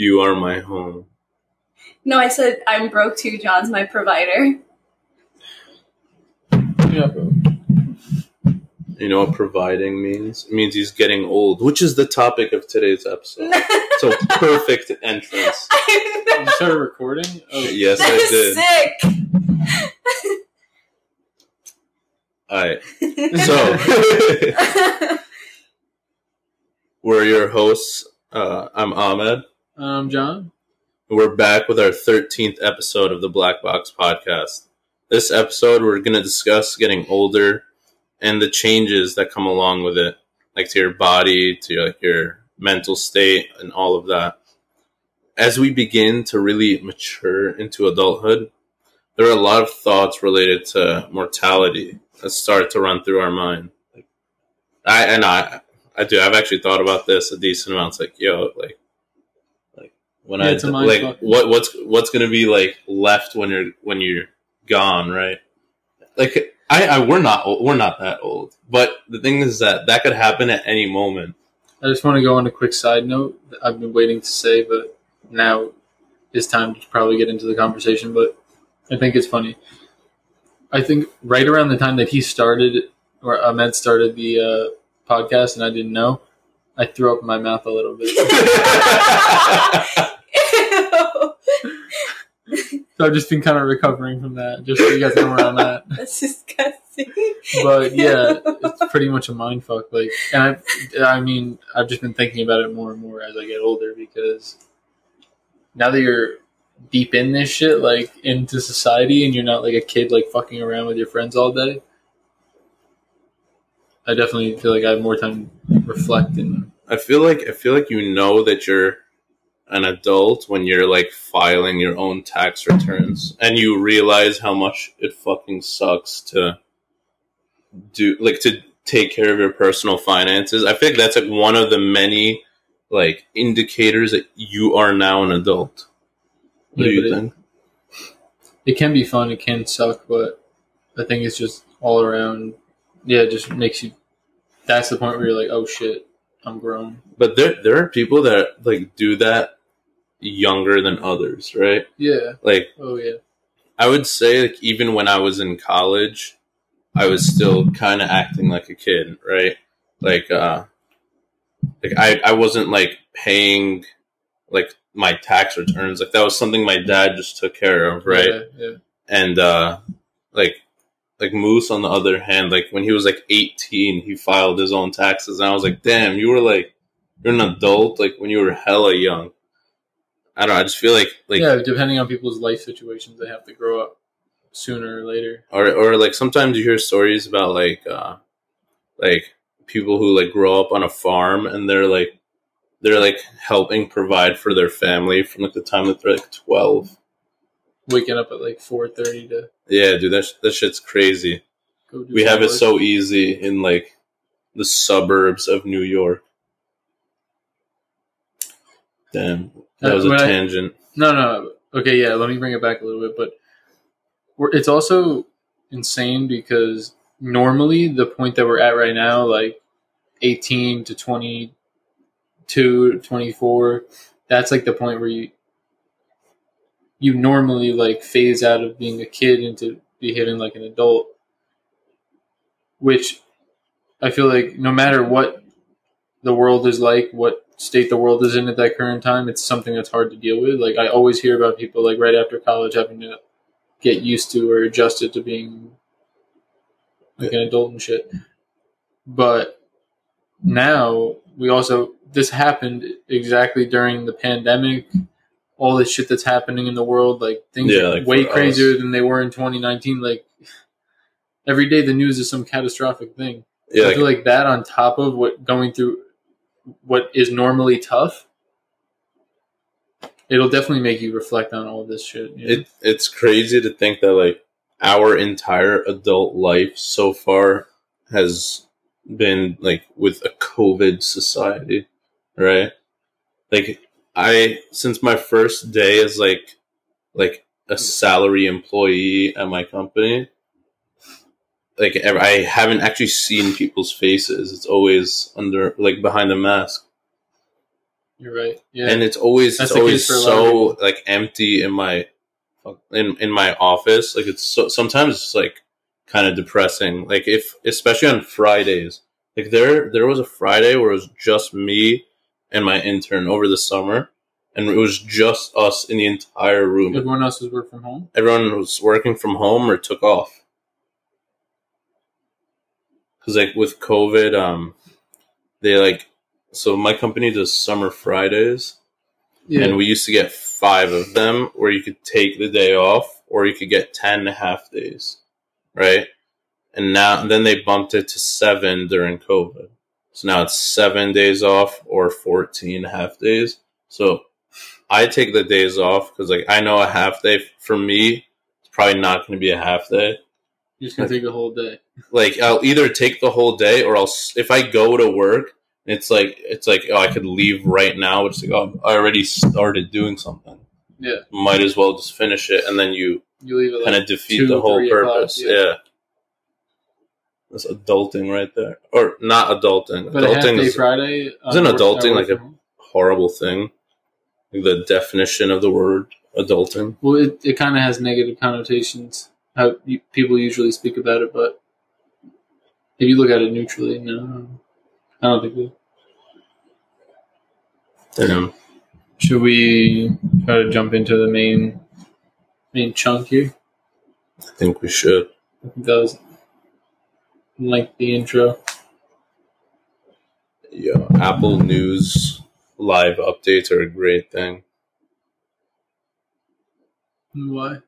Huh? You are my home. no, I said I'm broke too. John's my provider. Yeah, bro. You know what providing means? It means he's getting old, which is the topic of today's episode. So perfect entrance. You started recording? Oh, Yes, that I is did. sick. All right. So we're your hosts. Uh, I'm Ahmed. Um, John? We're back with our 13th episode of the Black Box Podcast. This episode, we're going to discuss getting older and the changes that come along with it, like to your body, to like your mental state, and all of that. As we begin to really mature into adulthood, there are a lot of thoughts related to mortality that start to run through our mind. I and I, I do. I've actually thought about this a decent amount. It's like, yo, like when Yeah, I it's a like fuck. what what's what's gonna be like left when you're when you're gone, right? Like I, I we're not old, we're not that old, but the thing is that that could happen at any moment. I just want to go on a quick side note that I've been waiting to say, but now is time to probably get into the conversation. But I think it's funny. I think right around the time that he started, or Ahmed started the uh, podcast, and I didn't know, I threw up my mouth a little bit. Ew. so I've just been kind of recovering from that, just so you guys know where I'm at. That's disgusting. But yeah, it's pretty much a mind fuck. Like, and I, I mean, I've just been thinking about it more and more as I get older because now that you're deep in this shit, like into society, and you're not like a kid, like fucking around with your friends all day. I definitely feel like I have more time to reflect and I feel like I feel like you know that you're an adult when you're like filing your own tax returns and you realize how much it fucking sucks to do like to take care of your personal finances. I think that's like one of the many like indicators that you are now an adult. What do you but it- think? it can be fun. It can suck, but I think it's just all around. Yeah, it just makes you. That's the point where you're like, oh shit, I'm grown. But there there are people that like do that younger than others, right? Yeah. Like Oh yeah. I would say like even when I was in college, I was still kind of acting like a kid, right? Like uh like I I wasn't like paying like my tax returns. Like that was something my dad just took care of, right? Yeah. yeah. And uh like like Moose on the other hand, like when he was like 18, he filed his own taxes and I was like, "Damn, you were like you're an adult like when you were hella young." I don't know, I just feel like like yeah, depending on people's life situations, they have to grow up sooner or later. or or like sometimes you hear stories about like uh like people who like grow up on a farm and they're like they're like helping provide for their family from like the time that they're like 12 Waking up at like four thirty to yeah dude that, sh- that shit's crazy. we have it so easy in like the suburbs of new york. Damn that Uh, was a when I- tangent No, no. Okay, yeah. Let me bring it back a little bit, but we're, it's also insane because normally the point that we're at right now, like eighteen to 22, 24, that's like the point where you you normally like phase out of being a kid into behaving like an adult, which I feel like no matter what the world is like, what state the world is in at that current time, it's something that's hard to deal with. Like I always hear about people like right after college having to get used to or adjusted to being like an adult and shit. But now we also this happened exactly during the pandemic. All this shit that's happening in the world, like things Yeah, are like way crazier us. than they were in 2019. Like every day, the news is some catastrophic thing. yeah I like, feel like that on top of what going through what is normally tough, it'll definitely make you reflect on all this shit. it it's crazy to think that like our entire adult life so far has been like with a COVID society, right? Like I since my first day as like like a salary employee at my company, like ever, I haven't actually seen people's faces. It's always under like behind a mask. You're right. Yeah. and it's always That's it's always case for a lot of so like empty in my in in my office. Like it's so sometimes it's like kind of depressing. Like if especially on Fridays, like there there was a Friday where it was just me and my intern over the summer, and it was just us in the entire room. Everyone else was work from home. Everyone was working from home or took off. Cause like with COVID, um, they like so my company does summer Fridays, Yeah. and we used to get five of them where you could take the day off or you could get 10 half days right? And now then they bumped it to seven during covid. So now it's seven days off or 14 half days. So i take the days off because like i know a half day for me it's probably not going to be a half day You're just gonna take a whole day. like I'll either take the whole day or I'll if I go to work, it's like it's like oh I could leave right now. It's like oh I already started doing something. Yeah. Might as well just finish it, and then you You leave it kind like of defeat two, the whole purpose. yeah. yeah. That's adulting right there, or not adulting. but adulting is Friday. Isn't adulting like a- horrible thing. Like the definition of the word adulting. Well, it, it kind of has negative connotations. How you, people usually speak about it, but if you look at it neutrally, no, I don't think so. Damn. Should we try to jump into the main main chunk here? I think we should. I think that was lengthy intro. Yeah, Apple News live updates are a great thing. Why?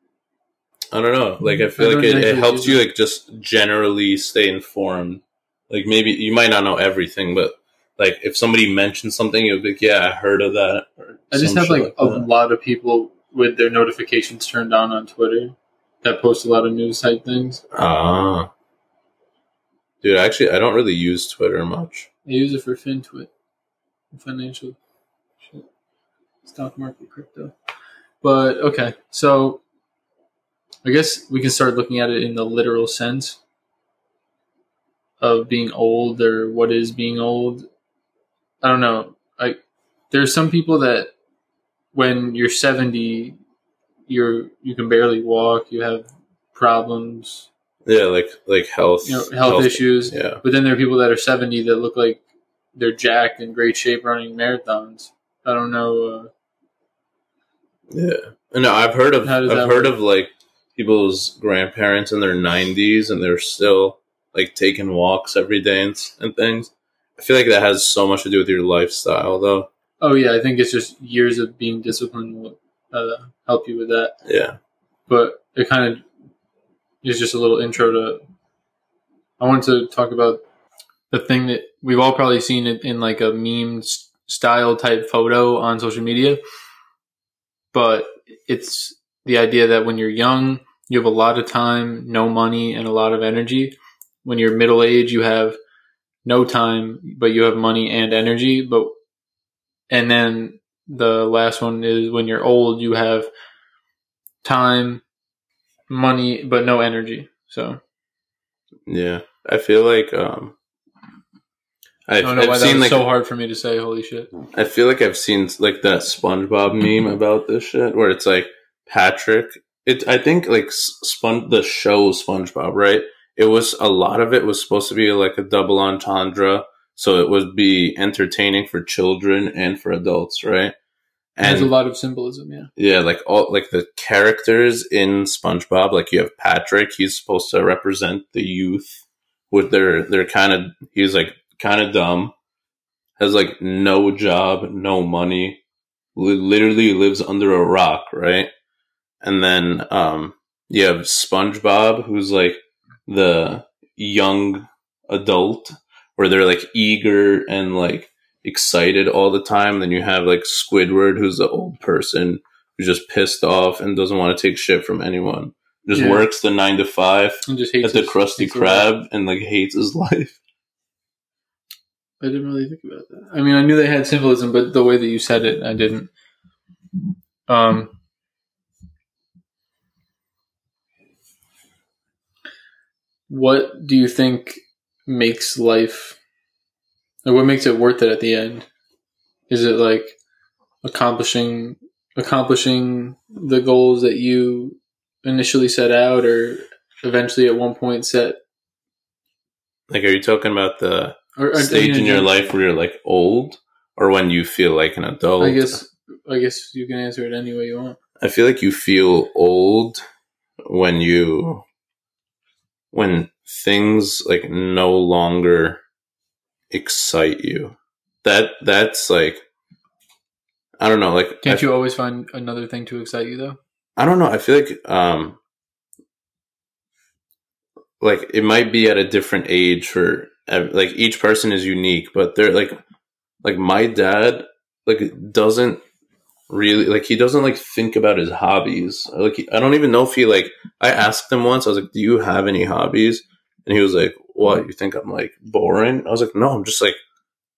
I don't know. Like I I feel like it, it helps you like just generally stay informed. Like maybe you might not know everything, but like if somebody mentions something, you'll be like, "Yeah, I heard of that." or I just have shit like a that. lot of people with their notifications turned on on Twitter that post a lot of news type things. ah, dude. Actually, I don't really use Twitter much. I use it for FinTwit, financial shit, stock market, crypto. But okay, so I guess we can start looking at it in the literal sense of being old or what is being old. I don't know. I there's some people that when you're 70 you're you can barely walk, you have problems, Yeah, like like health, you know, health, issues. Yeah, But then there are people that are 70 that look like they're jacked in great shape running marathons. I don't know. Uh, yeah. No, I've heard of I've does heard work? of like people's grandparents in their nineties, and they're still like taking walks every day and, and things. I feel like that has so much to do with your lifestyle, though. oh, yeah, I think it's just years of being disciplined will uh, help you with that. Yeah. But it kind of is just a little intro to. I wanted to talk about the thing that we've all probably seen it in like a meme style type photo on social media. But it's the idea that when you're young, you have a lot of time, no money, and a lot of energy. When you're middle age, you have no time, but you have money and energy. But and then the last one is when you're old, you have time, money, but no energy. So Yeah. I feel like um I I've, don't know I've why that was like so hard for me to say. Holy shit! I feel like I've seen like that SpongeBob meme about this shit where it's like Patrick. It I think like S- Spon the show SpongeBob, right? It was a lot of it was supposed to be like a double entendre, so it would be entertaining for children and for adults, right? And there's a lot of symbolism. Yeah, yeah, like all like the characters in SpongeBob, like you have Patrick, he's supposed to represent the youth with their they're kind of he's like kind of dumb, has like no job, no money, li- literally lives under a rock, right? And then um you have SpongeBob who's like the young adult where they're like eager and like excited all the time. Then you have like Squidward who's the old person who's just pissed off and doesn't want to take shit from anyone. Just Yeah. works the nine to five and just hates at the his- Krusty hates his life. Krab and like hates his life. I didn't really think about that. I mean, I knew they had symbolism, but the way that you said it, I didn't. Um, what do you think makes life? Like, what makes it worth it at the end? Is it like accomplishing accomplishing the goals that you initially set out or eventually at one point set Like, are you talking about the or, or- I stage mean, in your life where you're like old, or when you feel like an adult? I guess I guess you can answer it any way you want. I feel like you feel old when you when things like no longer excite you. That that's like I don't know, like Can't I, you always find another thing to excite you though? I don't know. I feel like um like it might be at a different age for like each person is unique, but they're like like my dad like doesn't really like he doesn't like think about his hobbies. Like he, I don't even know if he like I asked him once. I was like, "Do you have any hobbies?" And he was like, "What? You think I'm like boring?" I was like, "No, I'm just like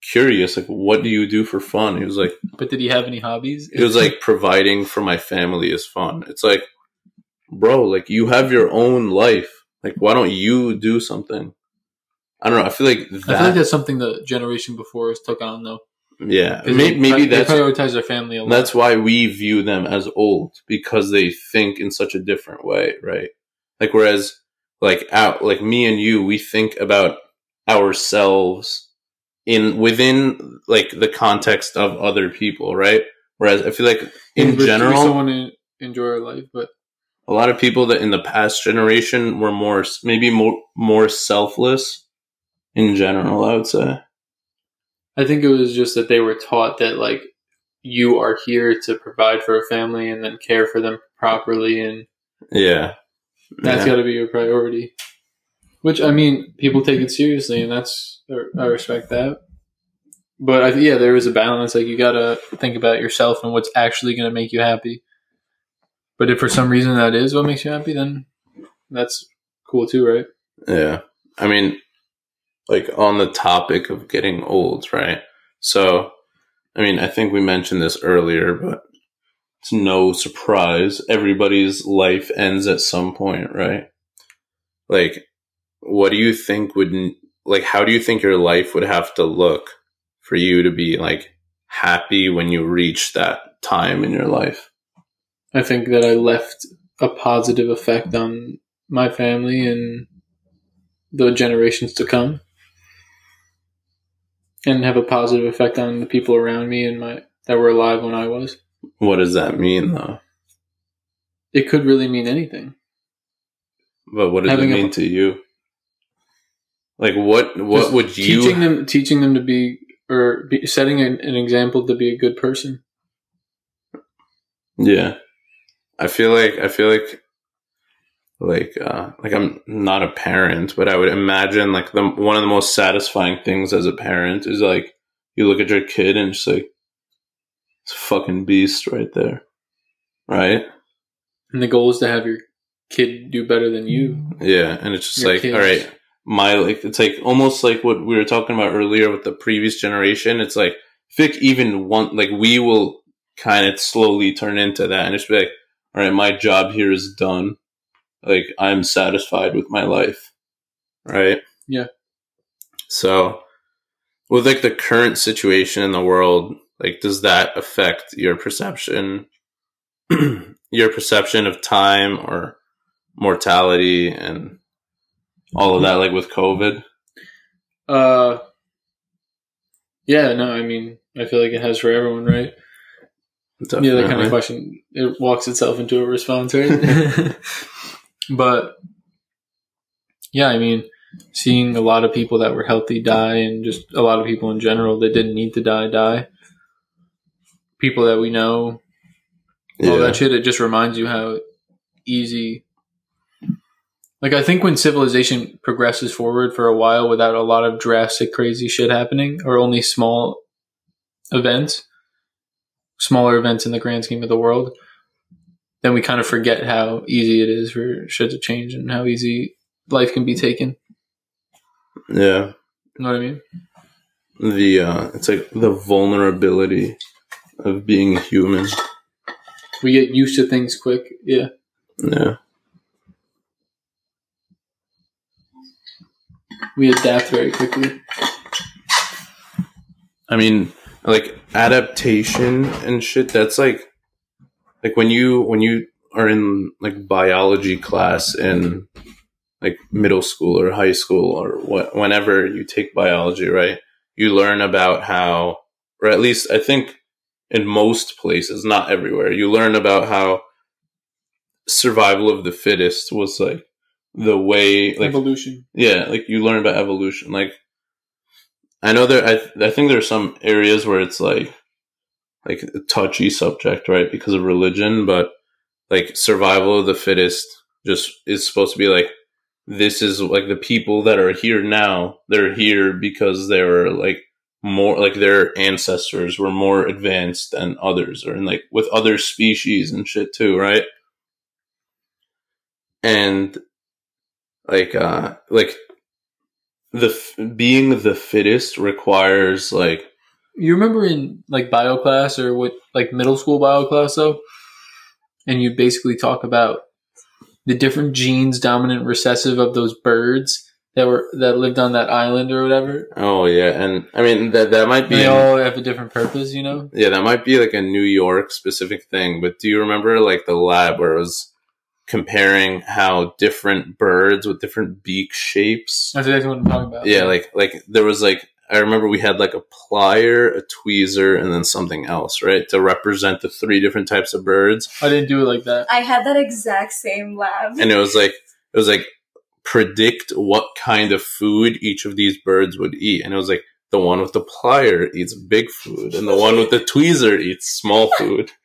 curious. Like, what do you do for fun?" He was like. But did he have any hobbies? It was like providing for my family is fun. It's like, bro, like you have your own life. Like, why don't you do something? I don't know. I feel like that. I feel like that's something the generation before us took on though. Yeah, maybe, they, maybe they that's prioritize their family a lot. that's why we view them as old because they think in such a different way, right? Like, whereas, like out, like me and you, we think about ourselves in within like the context of other people, right? Whereas I feel like in we general, want to enjoy our life, but a lot of people that in the past generation were more maybe more more selfless in general i would say I think it was just that they were taught that like you are here to provide for a family and then care for them properly, and yeah that's yeah. got to be your priority. Which I mean, people take it seriously, and that's er, I respect that. But I, yeah, there is a balance. Like you got to think about yourself and what's actually going to make you happy. But if for some reason that is what makes you happy, then that's cool too, right? yeah i mean like on the topic of getting old right? So i mean i think we mentioned this earlier but it's no surprise everybody's life ends at some point right? Like what do you think would like how do you think your life would have to look for you to be like happy when you reach that time in your life? I think that I left a positive effect on my family and the generations to come, and have a positive effect on the people around me and my that were alive when I was. what does that mean though It could really mean anything. but what does Having it a- mean to you like what what would you teaching them teaching them to be or be, setting an, an example to be a good person? Yeah. I feel like I feel like like uh like I'm not a parent, but I would imagine like the one of the most satisfying things as a parent is like you look at your kid and just like it's a fucking beast right there. Right? And the goal is to have your kid do better than you. Yeah, and it's just Your like kids. all right, my like it's like almost like what we were talking about earlier with the previous generation. It's like Vic even want like we will kind of slowly turn into that and just be like, all right, my job here is done. Like I'm satisfied with my life. Right? Yeah. So with like the current situation in the world, like does that affect your perception your perception of time or mortality and all of that like with covid Uh, yeah, no, I mean, I feel like it has for everyone, right? Yeah, that kind of question it walks itself into a response, right? but yeah, I mean, seeing a lot of people that were healthy die, and just a lot of people in general that didn't need to die die. People that we know, all that shit. It just reminds you how easy. Like I think when civilization progresses forward for a while without a lot of drastic, crazy shit happening, or only small events, smaller events in the grand scheme of the world, then we kind of forget how easy it is for shit to change and how easy life can be taken. yeah You know what I mean? the uh it's like the vulnerability of being human We get used to things quick. Yeah. yeah We adapt very quickly. i mean like adaptation and shit that's like like when you when you are in like biology class in like middle school or high school or what whenever you take biology right you learn about how or at least i think in most places not everywhere you learn about how survival of the fittest was like the way like Evolution. yeah, like you learn about evolution. Like I know there, I I think there's some areas where it's like like a touchy subject, right, because of religion, but like survival of the fittest just is supposed to be like this is like the people that are here now. They're here because they're like more like their ancestors were more advanced than others, or in like with other species and shit too, right? And like uh like the being the fittest requires like You remember in like bio class or what like middle school bio class though, and you basically talk about the different genes, dominant, recessive of those birds that were that lived on that island or whatever. oh yeah and i mean that that might be They all have a different purpose, you know. yeah that might be like a new york specific thing but do you remember like the lab where it was comparing how different birds with different beak shapes That's exactly what I'm talking about. yeah like like there was like i remember we had like a plier a tweezer and then something else right to represent the three different types of birds I didn't do it like that. I had that exact same lab. and it was like it was like predict what kind of food each of these birds would eat and it was like the one with the plier eats big food and the one with the tweezer eats small food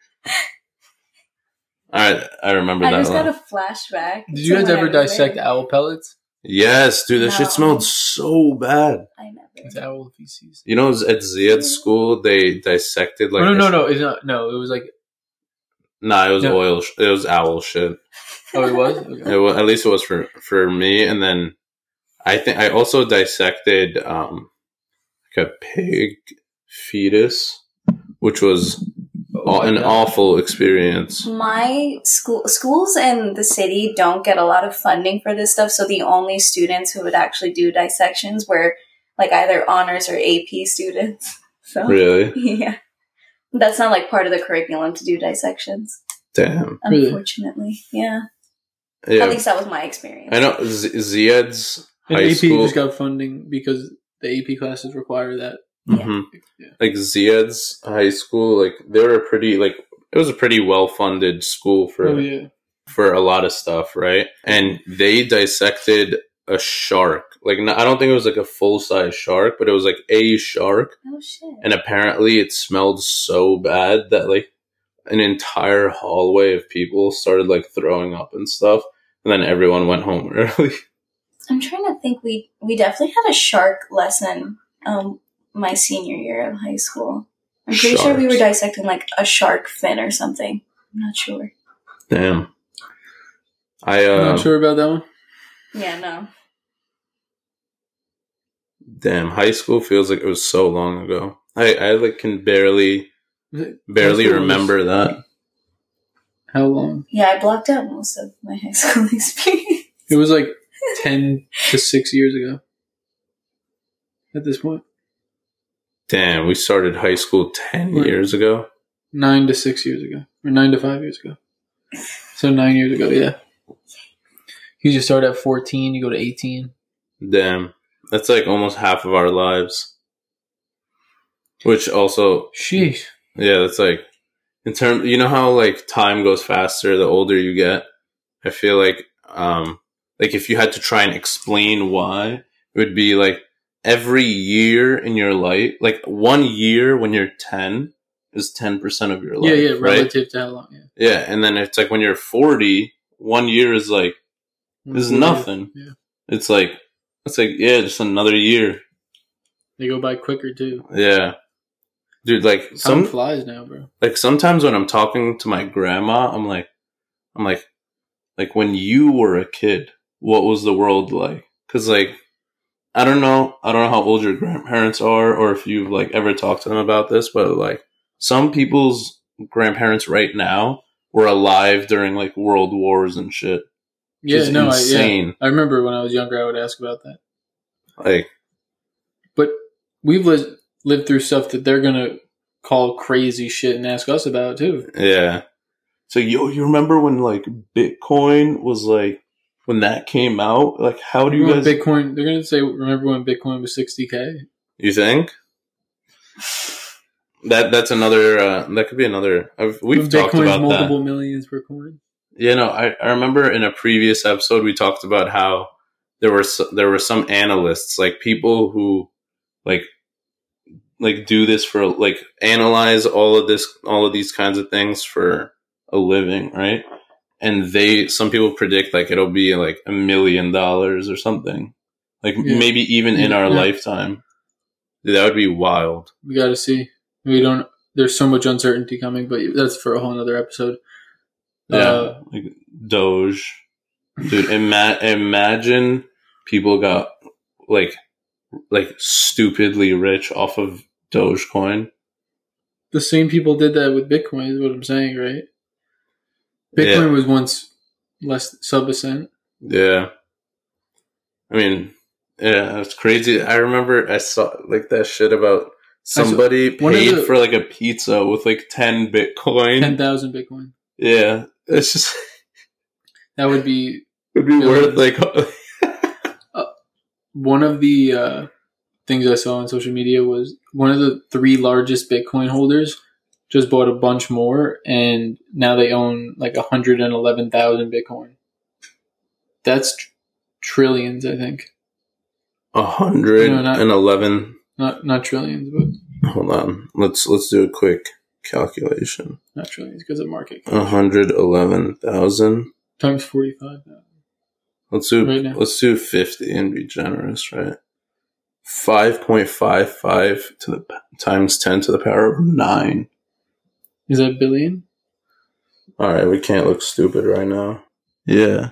i i remember I that just one. got a flashback. Did you guys ever dissect owl pellets? Yes dude that shit smelled so bad I never. It's owl feces. you know at Ziad's school they dissected like oh, no, no, no, it's not. No, it was like. nah it was No. oil sh- it was owl shit Oh, it was. Okay. It wa- at least it was for for me and then i think i also dissected um like a pig fetus which was Oh, an God. awful experience My school schools in the city don't get a lot of funding for this stuff, so the only students who would actually do dissections were like either honors or AP students. So really yeah, that's not like part of the curriculum to do dissections. damn Really? Unfortunately, yeah. At least that was my experience. i know Z- ziad's And high AP school just got funding because the AP classes require that. Mhm. Yeah. like ziad's high school like they were a pretty like it was a pretty well funded school for Oh yeah. for a lot of stuff, right? And they dissected a shark. Like, I don't think it was like a full size shark, but it was like a shark. oh shit! And apparently, it smelled so bad that like an entire hallway of people started like throwing up and stuff. And then everyone went home early. I'm trying to think. We we definitely had a shark lesson. Um, my senior year of high school. I'm pretty sure we were dissecting like a shark fin or something. I'm not sure. Damn. I I'm uh, not sure about that one. Yeah, no. damn. High school feels like it was so long ago. I I like can barely barely High school was- remember that. How long? Yeah, I blocked out most of my high school experience. It was like ten to six years ago. At this point, Damn, we started high school ten Right. years ago. nine to six years ago, or nine to five years ago. So nine years ago, yeah. You just start at fourteen, you go to eighteen. Damn, that's like almost half of our lives. Which also, Sheesh. yeah, that's like in terms, You know how like time goes faster the older you get. I feel like, um, like if you had to try and explain why, it would be like every year in your life, like one year when you're ten is ten percent of your life. yeah, yeah. right? Relative to how long? Yeah. Yeah, and then it's like when you're 40, one year is like is nothing. Yeah. It's like it's like yeah, just another year. They go by quicker too. Yeah, dude. Like Time some flies now, bro. like sometimes when I'm talking to my grandma, I'm like, I'm like, like when you were a kid, what was the world like? Because like I don't know, I don't know how old your grandparents are, or if you've like ever talked to them about this, but like some people's grandparents right now were alive during like world wars and shit. Yeah, no, I, yeah. insane. I remember when I was younger, I would ask about that. Like But we've li- lived through stuff that they're gonna call crazy shit and ask us about too. Yeah. So yo, you remember when like Bitcoin was like when that came out? Like, how do you guys? Bitcoin? They're gonna say, remember when Bitcoin was sixty k? You think? That that's another. Uh, that could be another. I've, we've talked about multiple that. millions per coin. You know, I, I remember in a previous episode we talked about how there were s- there were some analysts, like people who like like do this for like analyze all of this all of these kinds of things for a living, right? And they some people predict like it'll be like a million dollars or something. Like Yeah. maybe even in our Yeah. lifetime. That would be wild. We got to see. We don't. There's so much uncertainty coming, but that's for a whole nother episode. Yeah, Uh, like Doge, dude. Ima- imagine people got like like stupidly rich off of Dogecoin. the same people did that with Bitcoin. Is what I'm saying, right? Bitcoin Yeah. was once less sub a cent. Yeah, I mean, yeah, it's crazy. I remember I saw like that shit about somebody of paid the- for like a pizza with like ten Bitcoin. Ten thousand Bitcoin. yeah, it's just That would be it'd be worth like one of the uh, things I saw on social media was one of the three largest Bitcoin holders just bought a bunch more, and now they own like hundred and eleven thousand Bitcoin. That's tr- trillions, I think. a hundred No, not- Not not trillions, but Hold on, let's let's do a quick calculation. not trillions because of market. A hundred eleven thousand. times forty five. Let's do Right now. let's do fifty and be generous, right? Five point five five to the times ten to the power of nine. Is that billion? All right, we can't look stupid right now. Yeah,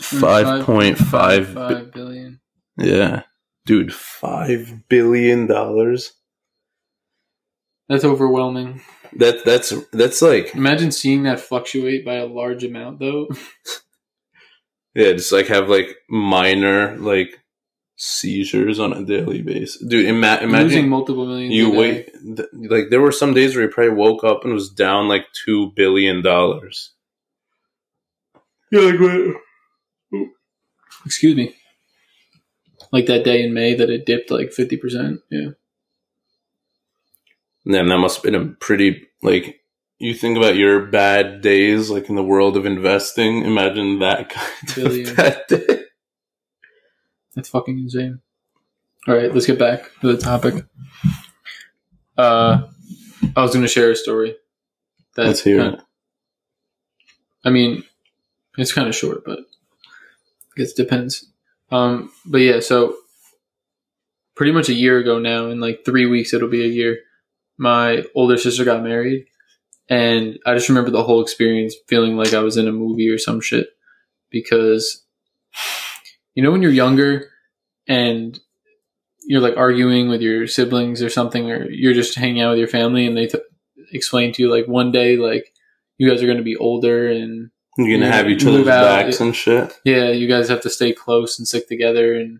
Mm, five point five. five billion. Yeah, dude, five billion dollars. That's overwhelming. That that's that's like Imagine seeing that fluctuate by a large amount, though. yeah, just like have like minor like seizures on a daily basis, dude. Ima- Losing imagine multiple millions. you wait th- like there were some days where you probably woke up and was down like two billion dollars. You're like, wait, Excuse me. Like that day in May that it dipped like fifty percent. Yeah. Man, that must have been a pretty like you think about your bad days like in the world of investing. Imagine that kind Billion. of bad day. That's fucking insane. All right, let's get back to the topic. Uh, I was going to share a story. That Let's hear kinda- it. I mean, it's kind of short, but I guess it depends. Um, but yeah, so pretty much a year ago now, in like three weeks, it'll be a year. My older sister got married, and I just remember the whole experience feeling like I was in a movie or some shit because you know when you're younger and you're like arguing with your siblings or something or you're just hanging out with your family and they t- explain to you like one day like you guys are going to be older and You're gonna have each other's backs and shit. yeah you guys have to stay close and stick together and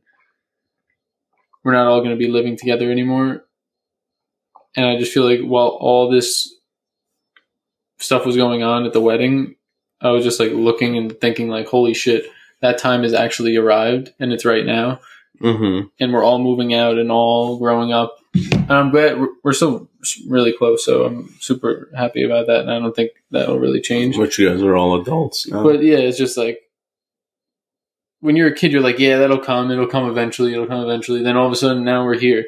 we're not all going to be living together anymore and i just feel like while all this stuff was going on at the wedding i was just like looking and thinking like holy shit that time has actually arrived and it's right now Mm-hmm. and we're all moving out and all growing up. And I'm glad we're- still really close, so I'm super happy about that. And I don't think that'll really change. Which you guys are all adults now. But yeah, it's just like when you're a kid, you're like, yeah, that'll come. It'll come eventually. It'll come eventually. Then all of a sudden, now we're here.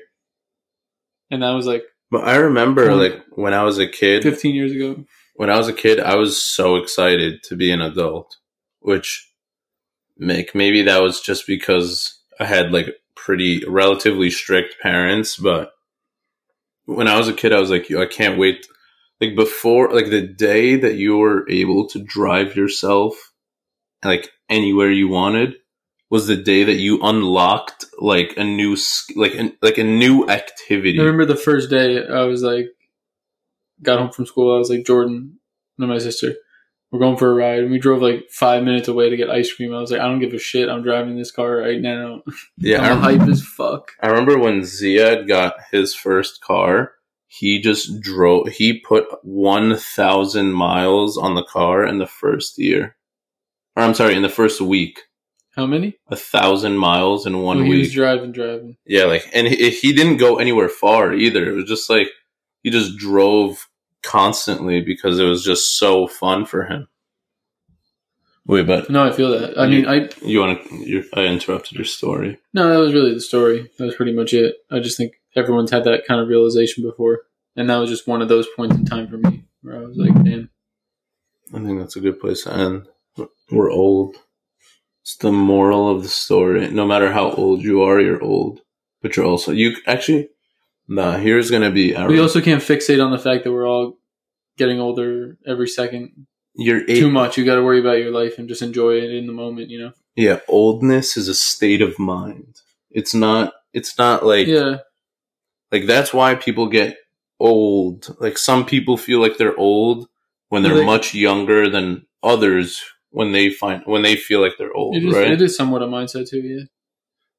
And that was like But I remember, Twenty- like, when I was a kid, 15 years ago. when I was a kid, I was so excited to be an adult, which make maybe that was just because I had like pretty relatively strict parents, but when I was a kid, I was like, I can't wait. Like before, like the day that you were able to drive yourself like anywhere you wanted was the day that you unlocked like a new, like, an, like a new activity. I remember the first day I was like, got home from school. I was like, Jordan and my sister, we're going for a ride. And we drove like five minutes away to get ice cream. I was like, I don't give a shit. I'm driving this car right now. Yeah, I I'm remember- hype as fuck. I remember when Ziad got his first car, he just drove. He put one thousand miles on the car in the first year, or I'm sorry, in the first week. How many? A thousand miles in one Well, he was week. driving, driving. Yeah, like, and he, he didn't go anywhere far either. It was just like he just drove constantly because it was just so fun for him. Wait, but No, I feel that. I mean, I you want to? I interrupted your story. no, that was really the story. That was pretty much it. I just think everyone's had that kind of realization before, and that was just one of those points in time for me where I was like, damn. I think that's a good place to end. We're old. It's the moral of the story. No matter how old you are, you're old. But you're also you actually. Nah, here's gonna be our. We also can't fixate on the fact that we're all getting older every second you're eight. too much. You got to worry about your life and just enjoy it in the moment. You know. Yeah, oldness is a state of mind. It's not. It's not like Yeah. like that's why people get old. Like some people feel like they're old when they're Like- much younger than others when they find when they feel like they're old, It is. right? It is somewhat a mindset too. Yeah.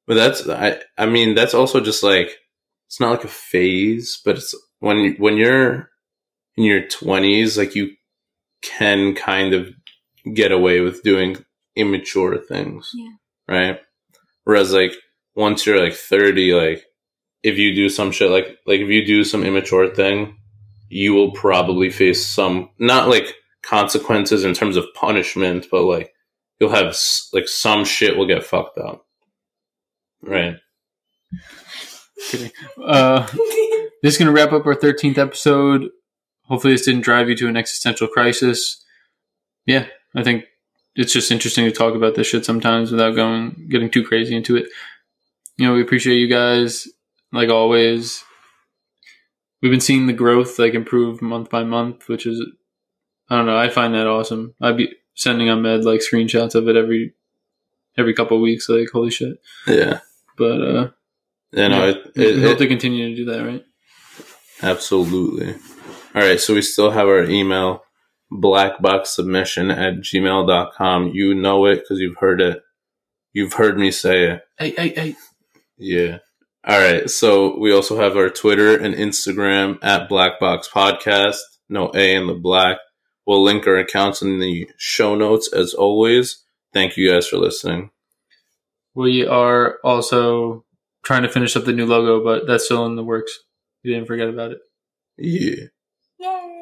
But that's I I mean that's also just like it's not like a phase, but it's when when you're in your 20s like you can kind of get away with doing immature things. Yeah. Right? Whereas like once you're like 30 like if you do some shit like like if you do some immature thing, you will probably face some not like consequences in terms of punishment, but like you'll have like some shit will get fucked up. Right. Kidding. Uh, this is going to wrap up our 13th episode. Hopefully, this didn't drive you to an existential crisis. Yeah, I think it's just interesting to talk about this shit sometimes without going getting too crazy into it. You know, we appreciate you guys like always. We've been seeing the growth like improve month by month, which is I don't know. I find that awesome. I'd be sending Ahmed like screenshots of it every every couple of weeks. Like holy shit! Yeah. But uh, You know, Yeah. it, we hope it- to continue to do that, right? absolutely. All right. So we still have our email, blackboxsubmission at gmail.com. You know it because you've heard it. You've heard me say it. Hey, hey, hey. Yeah. All right. So we also have our Twitter and Instagram at Black Box Podcast. No A in the black. We'll link our accounts in the show notes as always. Thank you guys for listening. We are also trying to finish up the new logo, but that's still in the works. You didn't forget about it. Yeah. Yay!